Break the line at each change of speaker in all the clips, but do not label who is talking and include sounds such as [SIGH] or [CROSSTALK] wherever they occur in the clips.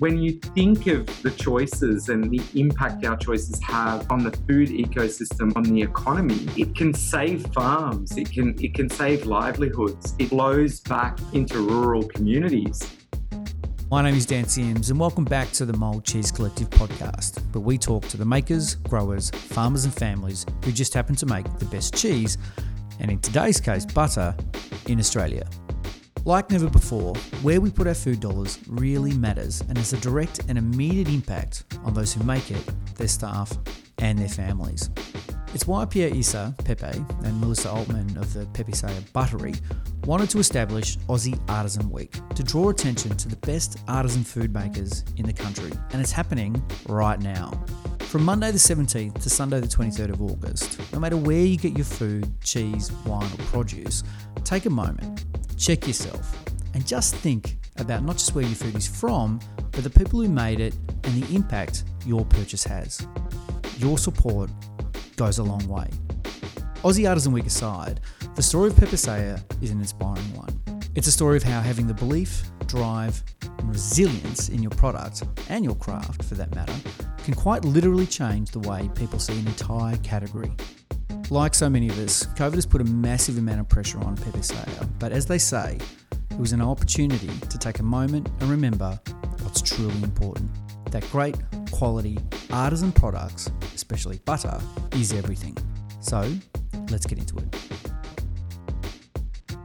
when you think of the choices and the impact our choices have on the food ecosystem, on the economy, it can save farms, it can it can save livelihoods. It flows back into rural communities.
My name is Dan Sims, and welcome back to the Mould Cheese Collective podcast, where we talk to the makers, growers, farmers, and families who just happen to make the best cheese, and in today's case, butter, in Australia. Like never before, where we put our food dollars really matters and has a direct and immediate impact on those who make it, their staff, and their families. It's why Pierre Issa, Pepe, and Melissa Altman of the Pepe Saya Buttery wanted to establish Aussie Artisan Week to draw attention to the best artisan food makers in the country, and it's happening right now. From Monday the 17th to Sunday the 23rd of August, no matter where you get your food, cheese, wine, or produce, take a moment check yourself and just think about not just where your food is from, but the people who made it and the impact your purchase has. Your support goes a long way. Aussie Artisan Week aside, the story of Pepe Saya is an inspiring one. It's a story of how having the belief, drive, and resilience in your product, and your craft for that matter, can quite literally change the way people see an entire category. Like so many of us, COVID has put a massive amount of pressure on Pepe Saya, but as they say, it was an opportunity to take a moment and remember what's truly important. That great quality artisan products, especially butter, is everything. So let's get into it.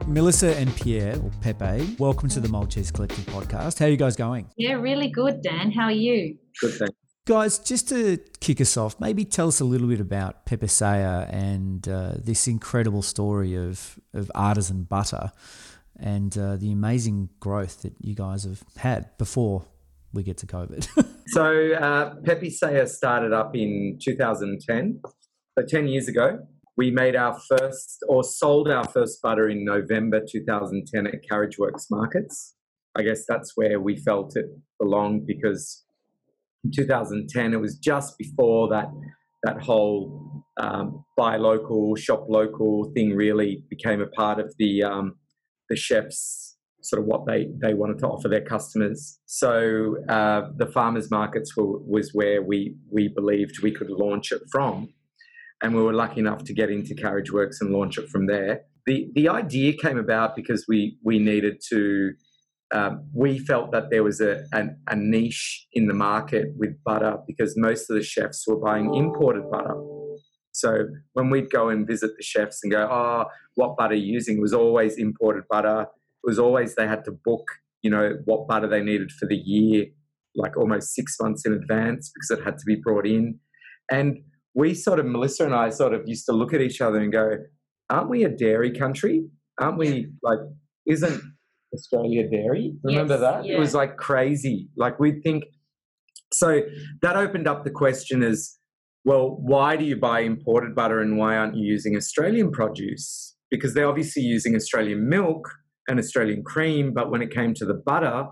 Melissa and Pierre, or Pepe, welcome to the Mould Cheese Collective podcast. How are you guys going?
Yeah, really good, Dan. How are you?
Good thing.
Guys, just to kick us off, maybe tell us a little bit about Pepe Saya and uh, this incredible story of, of artisan butter and uh, the amazing growth that you guys have had before we get to COVID. [LAUGHS]
so, uh, Pepe Saya started up in 2010, so 10 years ago. We made our first or sold our first butter in November 2010 at Carriage Works Markets. I guess that's where we felt it belonged because in 2010. It was just before that that whole um, buy local, shop local thing really became a part of the um, the chefs sort of what they they wanted to offer their customers. So uh, the farmers markets were, was where we we believed we could launch it from, and we were lucky enough to get into Carriage Works and launch it from there. The the idea came about because we we needed to um, we felt that there was a, a, a, niche in the market with butter because most of the chefs were buying imported butter. So when we'd go and visit the chefs and go, oh, what butter are you using? It was always imported butter. It was always they had to book, you know, what butter they needed for the year, like almost six months in advance because it had to be brought in. And we sort of, Melissa and I sort of used to look at each other and go, aren't we a dairy country? Aren't we like, isn't Australia Dairy. Remember yes, that? Yeah. It was like crazy. Like we'd think. So that opened up the question as well, why do you buy imported butter and why aren't you using Australian produce? Because they're obviously using Australian milk and Australian cream, but when it came to the butter,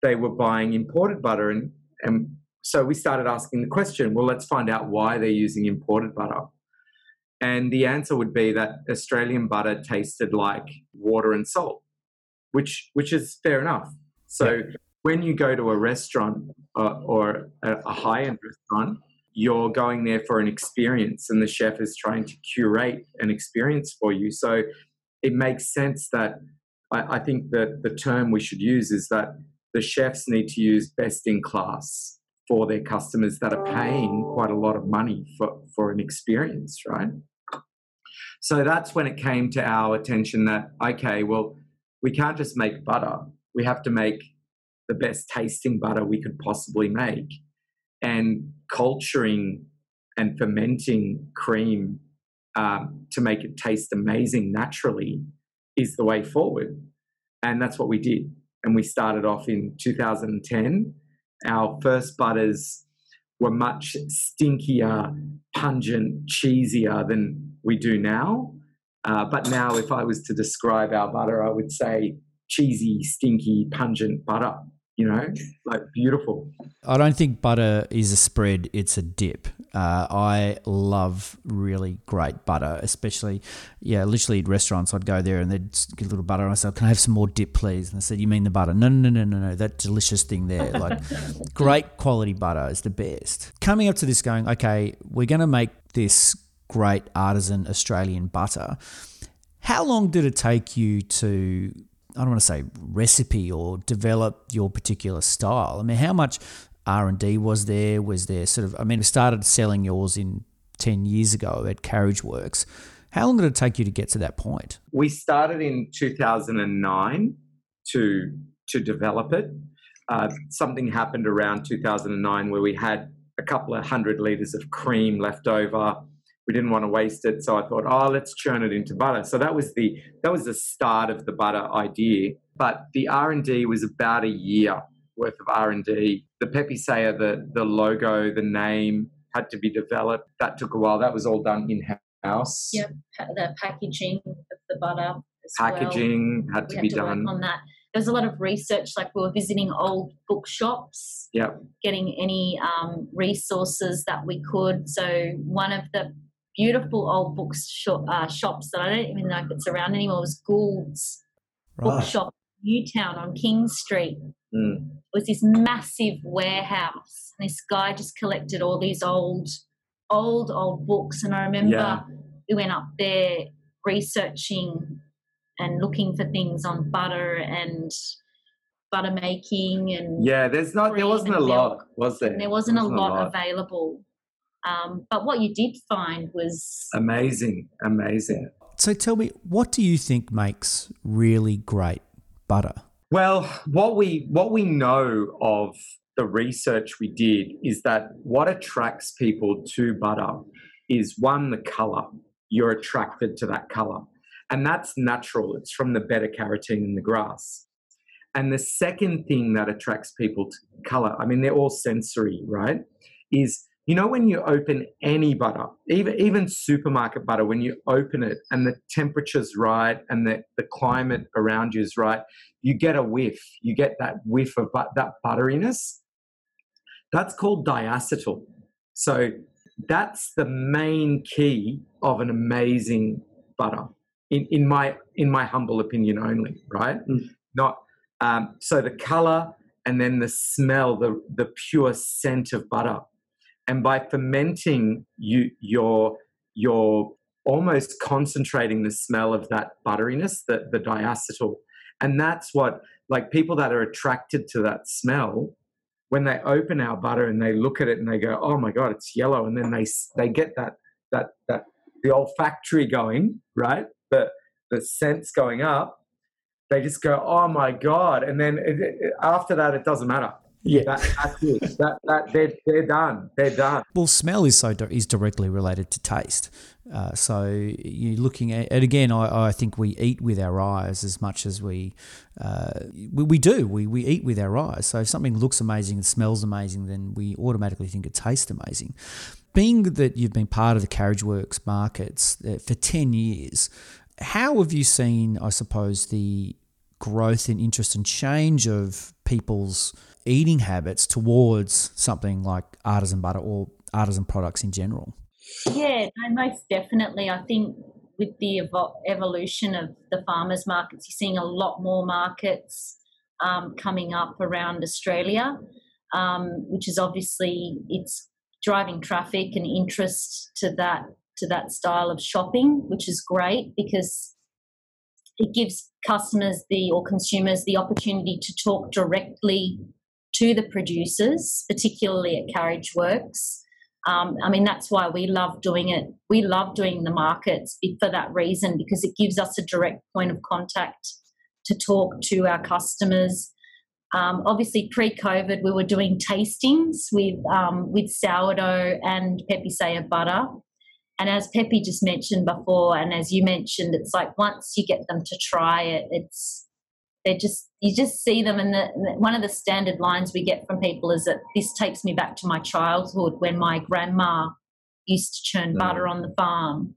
they were buying imported butter. And, and so we started asking the question well, let's find out why they're using imported butter. And the answer would be that Australian butter tasted like water and salt which which is fair enough. So yeah. when you go to a restaurant uh, or a, a high end restaurant, you're going there for an experience, and the chef is trying to curate an experience for you. So it makes sense that I, I think that the term we should use is that the chefs need to use best in class for their customers that are paying quite a lot of money for, for an experience, right? So that's when it came to our attention that, okay, well, we can't just make butter. We have to make the best tasting butter we could possibly make. And culturing and fermenting cream um, to make it taste amazing naturally is the way forward. And that's what we did. And we started off in 2010. Our first butters were much stinkier, pungent, cheesier than we do now. Uh, but now, if I was to describe our butter, I would say cheesy, stinky, pungent butter. you know, like beautiful.
I don't think butter is a spread, it's a dip. Uh, I love really great butter, especially, yeah, literally at restaurants, I'd go there and they'd get a little butter. And I said, Can I have some more dip, please? And I said, You mean the butter? No, no, no, no, no, no. that delicious thing there. [LAUGHS] Like, great quality butter is the best. Coming up to this, going, Okay, we're going to make this great artisan Australian butter. How long did it take you to I don't want to say recipe or develop your particular style. I mean, how much R and D was there? Was there sort of? I mean, we started selling yours in ten years ago at Carriage Works. How long did it take you to get to that point?
We started in 2009 to to develop it. Uh, something happened around 2009 where we had a couple of hundred liters of cream left over we didn't want to waste it so i thought oh let's churn it into butter. So that was the that was the start of the butter idea. But the r&d was about a year worth of r&d the Pepe Saya the, the logo the name had to be developed. That took a while. That was all done in-house.
Yep. The packaging of the butter
packaging
well.
had to be
to
done.
on that. There's a lot of research like we were visiting old bookshops
yep.
getting any um, resources that we could. So one of the beautiful old books shop, uh, shops that I don't even know if it's around anymore. It was Gould's right. bookshop, Newtown on King Street.
Mm.
It was this massive warehouse. And this guy just collected all these old, old, old books. And I remember yeah. we went up there researching and looking for things on butter and butter making and
yeah there's not there wasn't a lot was there
there wasn't, there wasn't a, lot a lot available um, but what you did find was
amazing, amazing.
So tell me, what do you think makes really great butter?
Well, what we what we know of the research we did is that what attracts people to butter is one the color. You're attracted to that color. And that's natural. It's from the beta carotene in the grass. And the second thing that attracts people to color, I mean, they're all sensory, right? Is you know when you open any butter even even supermarket butter when you open it and the temperature's right and the, the climate around you is right you get a whiff. You get that whiff of but, that butteriness. That's called diacetyl. So that's the main key of an amazing butter in, in my in my humble opinion only right? Mm. not um, so the color and then the smell the the pure scent of butter and by fermenting you you're you're almost concentrating the smell of that butteriness the, the diacetyl. And that's what like people that are attracted to that smell when they open our butter and they look at it and they go oh my god it's yellow and then they they get that that that the olfactory going right? The the scents going up. They just go oh my god and then it, it, after that it doesn't matter yeah, that, that's it. that, that, they're, they're done. They're done.
Well, smell is so is directly related to taste. Uh, so you're looking at, and again, I, I think we eat with our eyes as much as we uh, we, we, do. We, we eat with our eyes. So if something looks amazing and smells amazing, then we automatically think it tastes amazing. Being that you've been part of the Carriage Works markets uh, for 10 years, how have you seen, I suppose, the growth in interest and change of people's eating habits towards something like artisan butter or artisan products in general?
Yeah, most definitely. I think with the evo- evolution of the farmers markets, you're seeing a lot more markets um, coming up around Australia, um, which is obviously it's driving traffic and interest to that to that style of shopping, which is great because it gives customers the or consumers the opportunity to talk directly to the producers, particularly at Carriage Works. Um, I mean, that's why we love doing it. We love doing the markets for that reason because it gives us a direct point of contact to talk to our customers. Um, obviously, pre-COVID, we were doing tastings with um, with sourdough and Pepe Saya butter. And as Pepe just mentioned before, and as you mentioned, it's like once you get them to try it, it's they just you just see them and the, one of the standard lines we get from people is that this takes me back to my childhood when my grandma used to churn mm. butter on the farm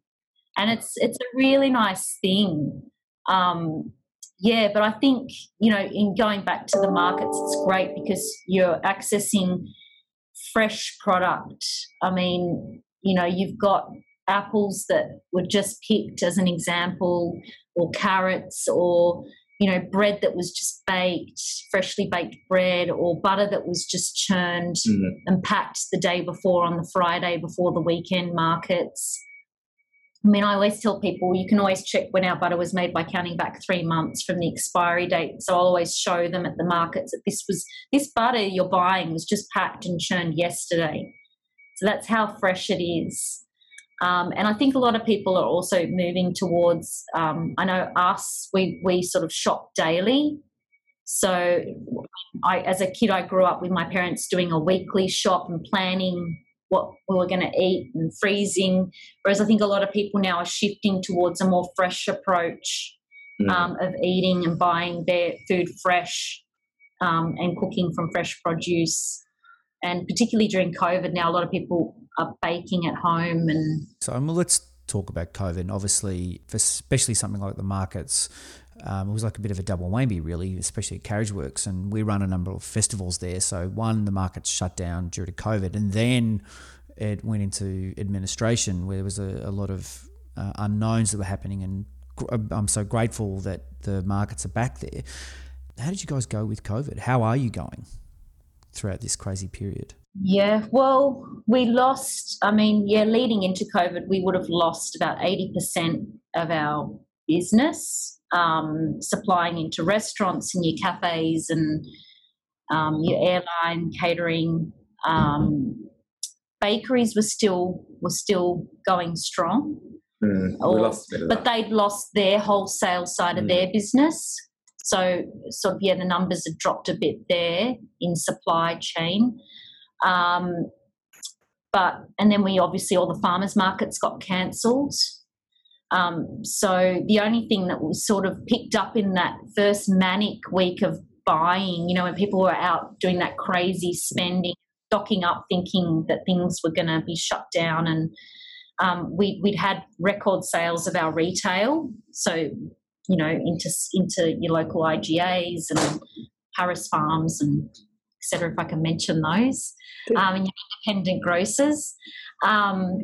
and it's it's a really nice thing um, yeah, but I think, you know, in going back to the markets, it's great because you're accessing fresh product. I mean, you know, you've got apples that were just picked as an example, or carrots, or you know, bread that was just baked, freshly baked bread, or butter that was just churned mm-hmm. and packed the day before on the Friday before the weekend markets. I mean, I always tell people you can always check when our butter was made by counting back three months from the expiry date. So I'll always show them at the markets that this was this butter you're buying was just packed and churned yesterday. So that's how fresh it is. Um, and I think a lot of people are also moving towards. Um, I know us, we we sort of shop daily. So, I as a kid, I grew up with my parents doing a weekly shop and planning what we were going to eat and freezing. Whereas I think a lot of people now are shifting towards a more fresh approach mm. um, of eating and buying their food fresh um, and cooking from fresh produce. And particularly during COVID, now a lot of people are baking at home and
so um, let's talk about COVID. Obviously, especially something like the markets, um, it was like a bit of a double whammy, really, especially at Carriage Works. And we run a number of festivals there. So, one, the markets shut down due to COVID, and then it went into administration where there was a, a lot of uh, unknowns that were happening. And I'm so grateful that the markets are back there. How did you guys go with COVID? How are you going throughout this crazy period?
Yeah, well, we lost, I mean, yeah, leading into COVID, we would have lost about 80% of our business um, supplying into restaurants and your cafes and um, your airline catering. Um, bakeries were still were still going strong,
mm, or,
but they'd lost their wholesale side mm. of their business. So, sort of, yeah, the numbers have dropped a bit there in supply chain. Um, but and then we obviously all the farmers markets got cancelled. Um, so the only thing that was sort of picked up in that first manic week of buying, you know, when people were out doing that crazy spending, stocking up, thinking that things were going to be shut down, and um, we, would had record sales of our retail. So you know, into into your local IGAs and Harris Farms and etc. If I can mention those, um, and your independent grocers. Um,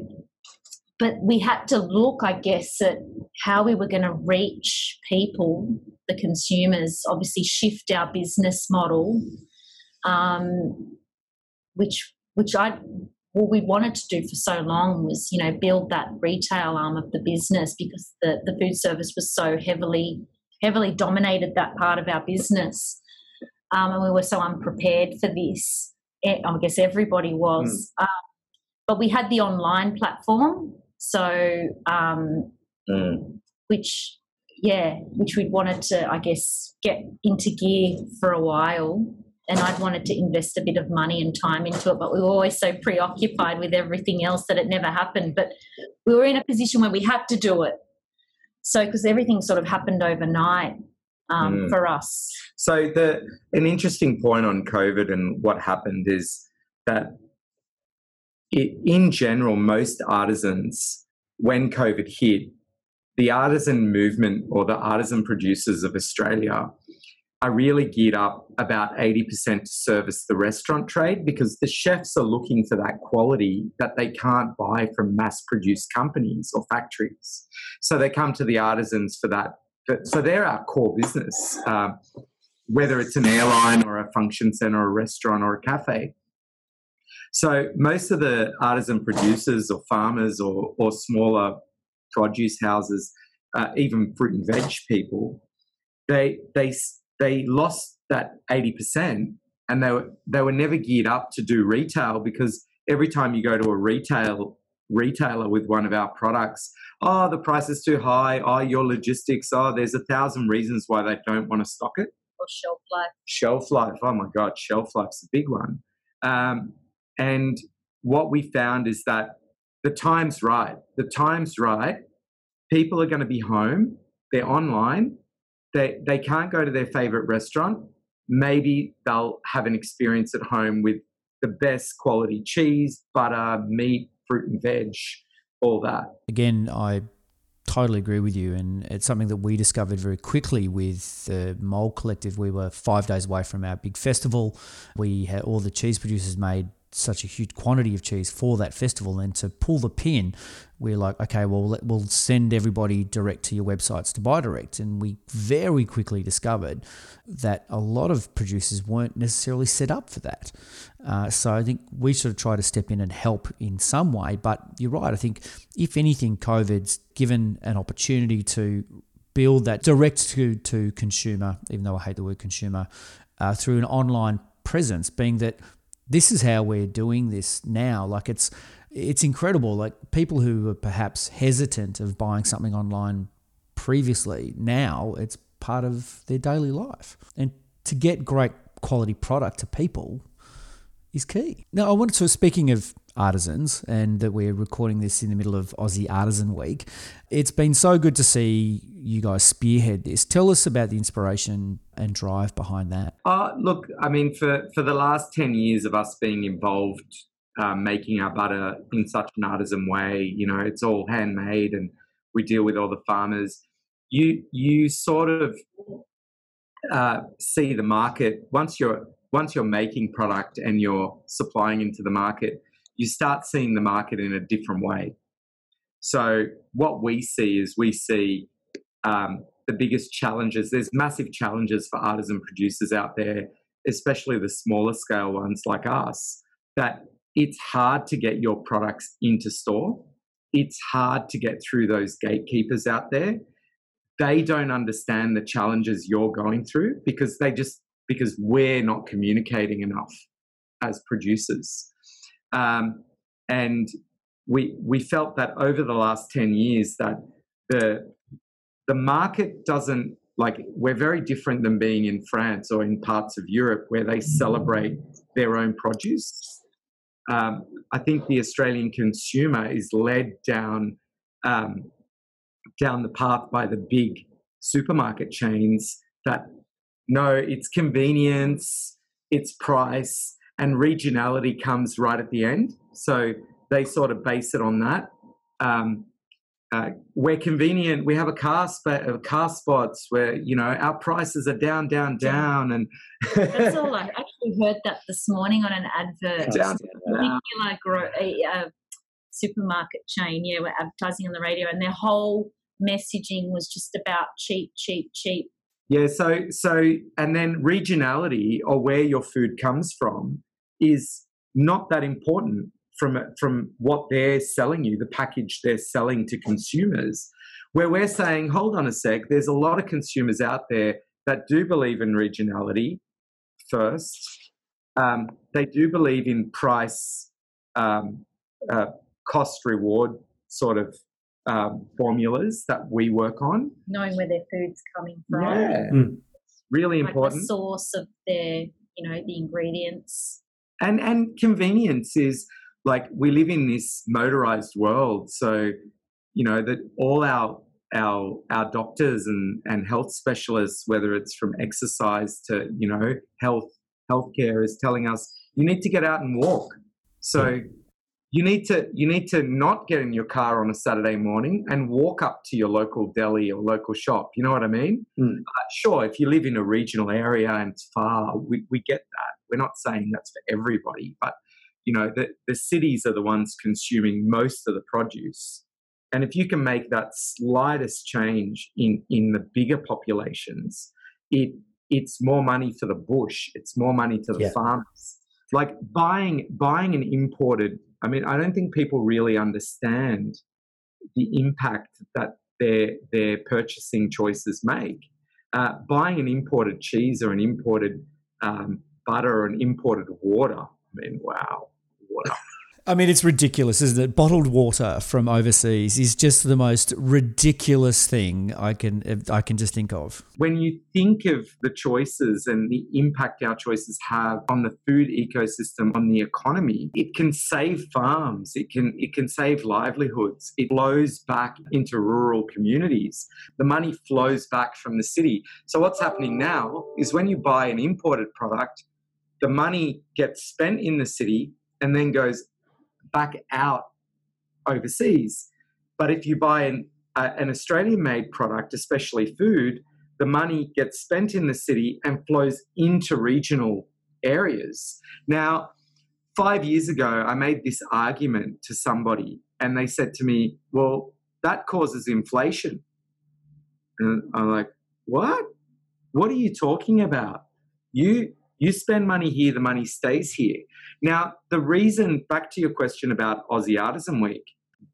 but we had to look, I guess, at how we were going to reach people, the consumers. Obviously, shift our business model, um, which which I what we wanted to do for so long was, you know, build that retail arm of the business because the, the food service was so heavily heavily dominated that part of our business um, and we were so unprepared for this. I guess everybody was. Mm. Um, but we had the online platform, so um, mm. which yeah, which we wanted to, I guess, get into gear for a while. And I'd wanted to invest a bit of money and time into it, but we were always so preoccupied with everything else that it never happened. But we were in a position where we had to do it. So, because everything sort of happened overnight um, mm. for us.
So the an interesting point on COVID and what happened is that it, in general, most artisans, when COVID hit, the artisan movement or the artisan producers of Australia are really geared up about 80% to service the restaurant trade because the chefs are looking for that quality that they can't buy from mass produced companies or factories. So they come to the artisans for that so they're our core business, um, whether it's an airline or a function center, or a restaurant, or a cafe. So most of the artisan producers or farmers or, or smaller produce houses, uh, even fruit and veg people, they they they lost that eighty percent, and they were they were never geared up to do retail because every time you go to a retail retailer with one of our products, oh, the price is too high. Oh, your logistics. Oh, there's a thousand reasons why they don't want to stock it.
Or shelf life.
Shelf life. Oh my God, shelf life's a big one. Um, and what we found is that the time's right. The time's right. People are going to be home. They're online. They, they can't go to their favorite restaurant. Maybe they'll have an experience at home with the best quality cheese, butter, meat, fruit and veg, all that.
Again, I totally agree with you. And it's something that we discovered very quickly with the Mould Collective. We were five days away from our big festival. We had all the cheese producers made such a huge quantity of cheese for that festival. And to pull the pin, we're like, okay, well, we'll send everybody direct to your websites to buy direct. And we very quickly discovered that a lot of producers weren't necessarily set up for that. Uh, so I think we sort of try to step in and help in some way. But you're right. I think if anything, COVID's given an opportunity to build that direct to, to consumer, even though I hate the word consumer, uh, through an online presence, being that this is how we're doing this now. Like it's it's incredible. Like people who were perhaps hesitant of buying something online previously, now it's part of their daily life. And to get great quality product to people is key. Now, I wanted to, speaking of artisans, and that we're recording this in the middle of Aussie Artisan Week, it's been so good to see you guys spearhead this. Tell us about the inspiration and drive behind that.
Uh, look, I mean, for, for the last 10 years of us being involved um, making our butter in such an artisan way, you know, it's all handmade and we deal with all the farmers. You, you sort of uh, see the market once you're once you're making product and you're supplying into the market, you start seeing the market in a different way. So what we see is we see um, the biggest challenges. There's massive challenges for artisan producers out there, especially the smaller scale ones like us, that it's hard to get your products into store. It's hard to get through those gatekeepers out there. They don't understand the challenges you're going through because they just because we're not communicating enough as producers. Um, and we we felt that over the last 10 years that the the market doesn't like we're very different than being in France or in parts of Europe where they celebrate their own produce. Um, I think the Australian consumer is led down um, down the path by the big supermarket chains that no, it's convenience, it's price, and regionality comes right at the end. So they sort of base it on that. Um, uh, we're convenient. We have a car spot, uh, car spots where you know our prices are down, down, down, and
that's all. [LAUGHS] I actually heard that this morning on an advert. Down, particular gro- a, a supermarket chain, yeah, we're advertising on the radio, and their whole messaging was just about cheap, cheap, cheap.
Yeah. So so and then regionality or where your food comes from is not that important from from what they're selling you, the package they're selling to consumers. Where we're saying, hold on a sec, there's a lot of consumers out there that do believe in regionality first. Um, they do believe in price, um, uh, cost reward sort of um, formulas that we work on.
Knowing where their food's coming from.
Yeah. Mm. Really like important.
The source of their, you know, the ingredients.
And and convenience is like we live in this motorized world so you know that all our our our doctors and and health specialists whether it's from exercise to you know health healthcare is telling us you need to get out and walk. So you need to you need to not get in your car on a saturday morning and walk up to your local deli or local shop you know what i mean? Mm. uh, sure if you live in a regional area and it's far we, we get that we're not saying that's for everybody but you know the, the cities are the ones consuming most of the produce. And if you can make that slightest change in in the bigger populations it it's more money for the bush it's more money to the yeah. farmers. Like buying buying an imported i mean i don't think people really understand the impact that their their purchasing choices make. Uh, buying an imported cheese or an imported um, butter or an imported water i mean wow. [LAUGHS]
I mean, it's ridiculous, isn't it? Bottled water from overseas is just the most ridiculous thing I can I can just think of.
When you think of the choices and the impact our choices have on the food ecosystem, on the economy, it can save farms. It can it can save livelihoods. It flows back into rural communities. The money flows back from the city. So what's happening now is when you buy an imported product, the money gets spent in the city and then goes back out overseas. But if you buy an uh, an Australian made product, especially food, the money gets spent in the city and flows into regional areas. Now, five years ago, I made this argument to somebody, and they said to me, Well, that causes inflation. And I'm like, What? What are you talking about? You you spend money here, the money stays here. Now, the reason, back to your question about Aussie Artisan Week,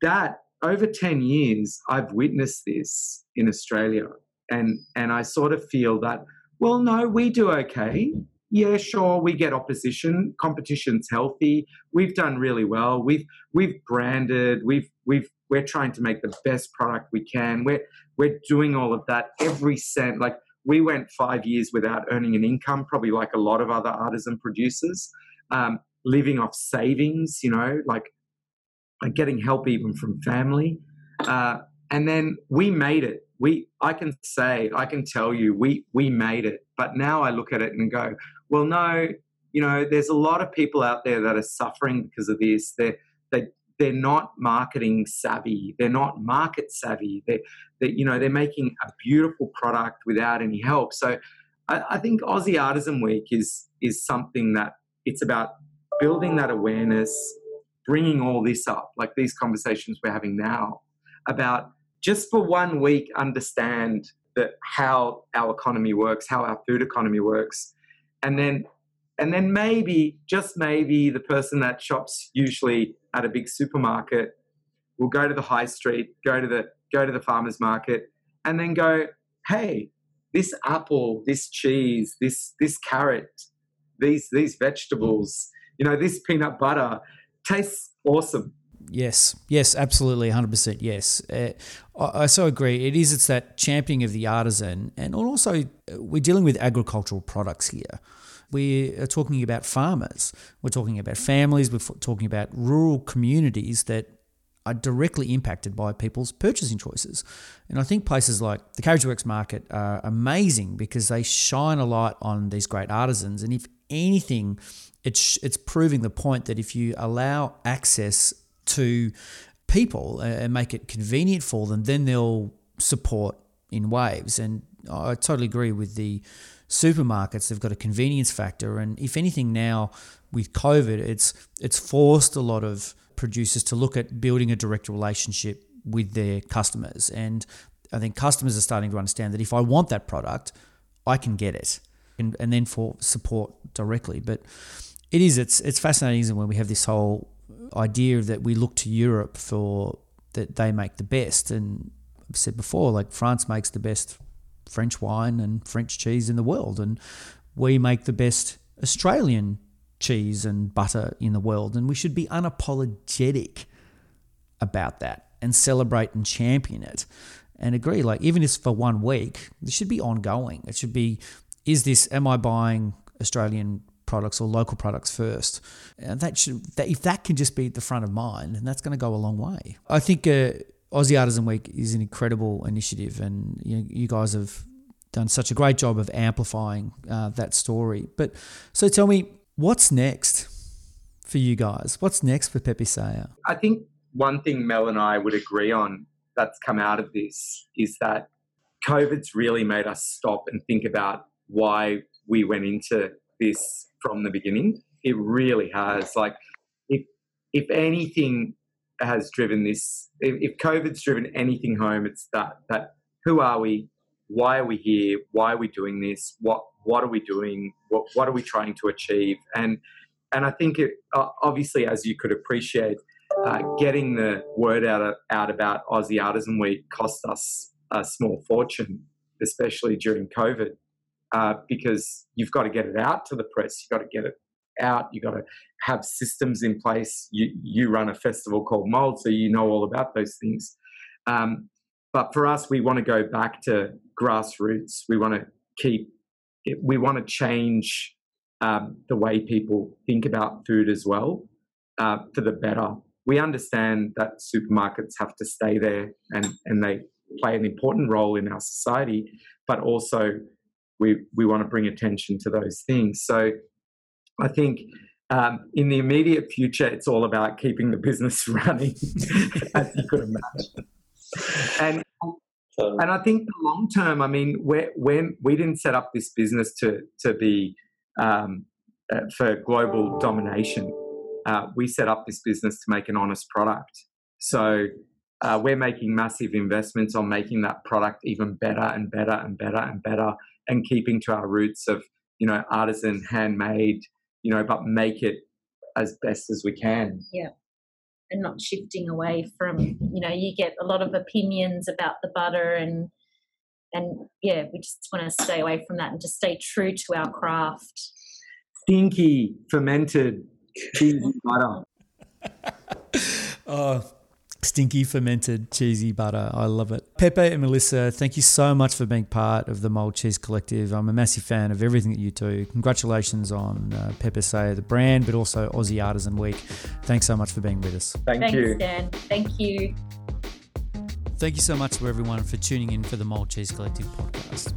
that over 10 years, I've witnessed this in Australia. And, and I sort of feel that, well, no, we do okay. Yeah, sure, we get opposition. Competition's healthy. We've done really well. We've we've branded. We've we've we're trying to make the best product we can. We're we're doing all of that every cent. Like we went five years without earning an income, probably like a lot of other artisan producers, um, living off savings. You know, like getting help even from family. Uh, and then we made it. We, I can say, I can tell you, we we made it. But now I look at it and go, well, no, you know, there's a lot of people out there that are suffering because of this. They're they they're not marketing savvy. They're not market savvy. They, you know, they're making a beautiful product without any help. So, I, I think Aussie Artisan Week is is something that it's about building that awareness, bringing all this up, like these conversations we're having now, about just for one week understand that how our economy works, how our food economy works, and then and then maybe just maybe the person that shops usually at a big supermarket will go to the high street, go to the go to the farmers market, and then go, hey, this apple, this cheese, this this carrot, these these vegetables, you know, this peanut butter tastes awesome.
Yes, yes, absolutely, hundred percent. Yes, uh, I, I, so agree. It is. It's that championing of the artisan, and also uh, we're dealing with agricultural products here. We are talking about farmers. We're talking about families. We're talking about rural communities that are directly impacted by people's purchasing choices. And I think places like the Carriage Works Market are amazing because they shine a light on these great artisans. And if anything, it's it's proving the point that if you allow access to people uh, and make it convenient for them, then they'll support in waves. And I totally agree with the supermarkets. They've got a convenience factor, and if anything, now with COVID, it's it's forced a lot of producers to look at building a direct relationship with their customers. And I think customers are starting to understand that if I want that product, I can get it, and, and then for support directly. But it is. It's it's fascinating when we have this whole idea that we look to Europe for that they make the best. And I've said before, like France makes the best French wine and French cheese in the world, and we make the best Australian cheese and butter in the world, and we should be unapologetic about that and celebrate and champion it and agree. Like even if for one week, this should be ongoing. It should be: is this? Am I buying Australian products or local products first. And that should, that, if that can just be at the front of mind, and that's going to go a long way. I think uh, Aussie Artisan Week is an incredible initiative, and you, you guys have done such a great job of amplifying uh, that story. But so tell me, what's next for you guys? What's next for Pepe Saya?
I think one thing Mel and I would agree on that's come out of this is that COVID's really made us stop and think about why we went into this from the beginning. It really has. Like, if if anything has driven this, if, COVID's driven anything home, it's that that who are we? Why are we here? Why are we doing this? What what are we doing? What what are we trying to achieve? And and I think it uh, obviously, as you could appreciate, uh, getting the word out out about Aussie Artisan Week cost us a small fortune, especially during COVID uh, because you've got to get it out to the press. You've got to get it out. You've got to have systems in place. You, you run a festival called Mold, so you know all about those things. Um, but for us, we want to go back to grassroots. We want to keep, we want to change um, the way people think about food as well uh, for the better. We understand that supermarkets have to stay there and, and they play an important role in our society, but also we we want to bring attention to those things. So I think um, in the immediate future, it's all about keeping the business [LAUGHS] running, as you could imagine. and and I think the long term, I mean, we when we didn't set up this business to to be um, uh, for global domination. Uh, we set up this business to make an honest product. So uh, we're making massive investments on making that product even better and better and better and better, and keeping to our roots of you know artisan, handmade, you know, but make it as best as we can.
Yeah. And not shifting away from you know you get a lot of opinions about the butter and and yeah we just want to stay away from that and just stay true to our craft.
Stinky fermented cheesy butter. [LAUGHS]
Oh Stinky fermented cheesy butter. I love it. Pepe and Melissa, thank you so much for being part of the Mold Cheese Collective. I'm a massive fan of everything that you do. Congratulations on uh, Pepe Say, the brand, but also Aussie Artisan Week. Thanks so much for being with us.
Thank
Thanks,
you.
Dan. Thank you.
Thank you so much to everyone for tuning in for the Mold Cheese Collective podcast.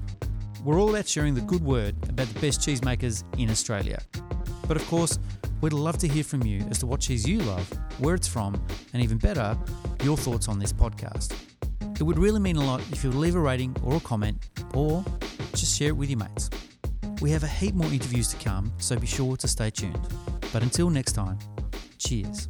We're all about sharing the good word about the best cheesemakers in Australia. But of course, We'd love to hear from you as to what cheese you love, where it's from, and even better, your thoughts on this podcast. It would really mean a lot if you would leave a rating or a comment, or just share it with your mates. We have a heap more interviews to come, so be sure to stay tuned. But until next time, cheers.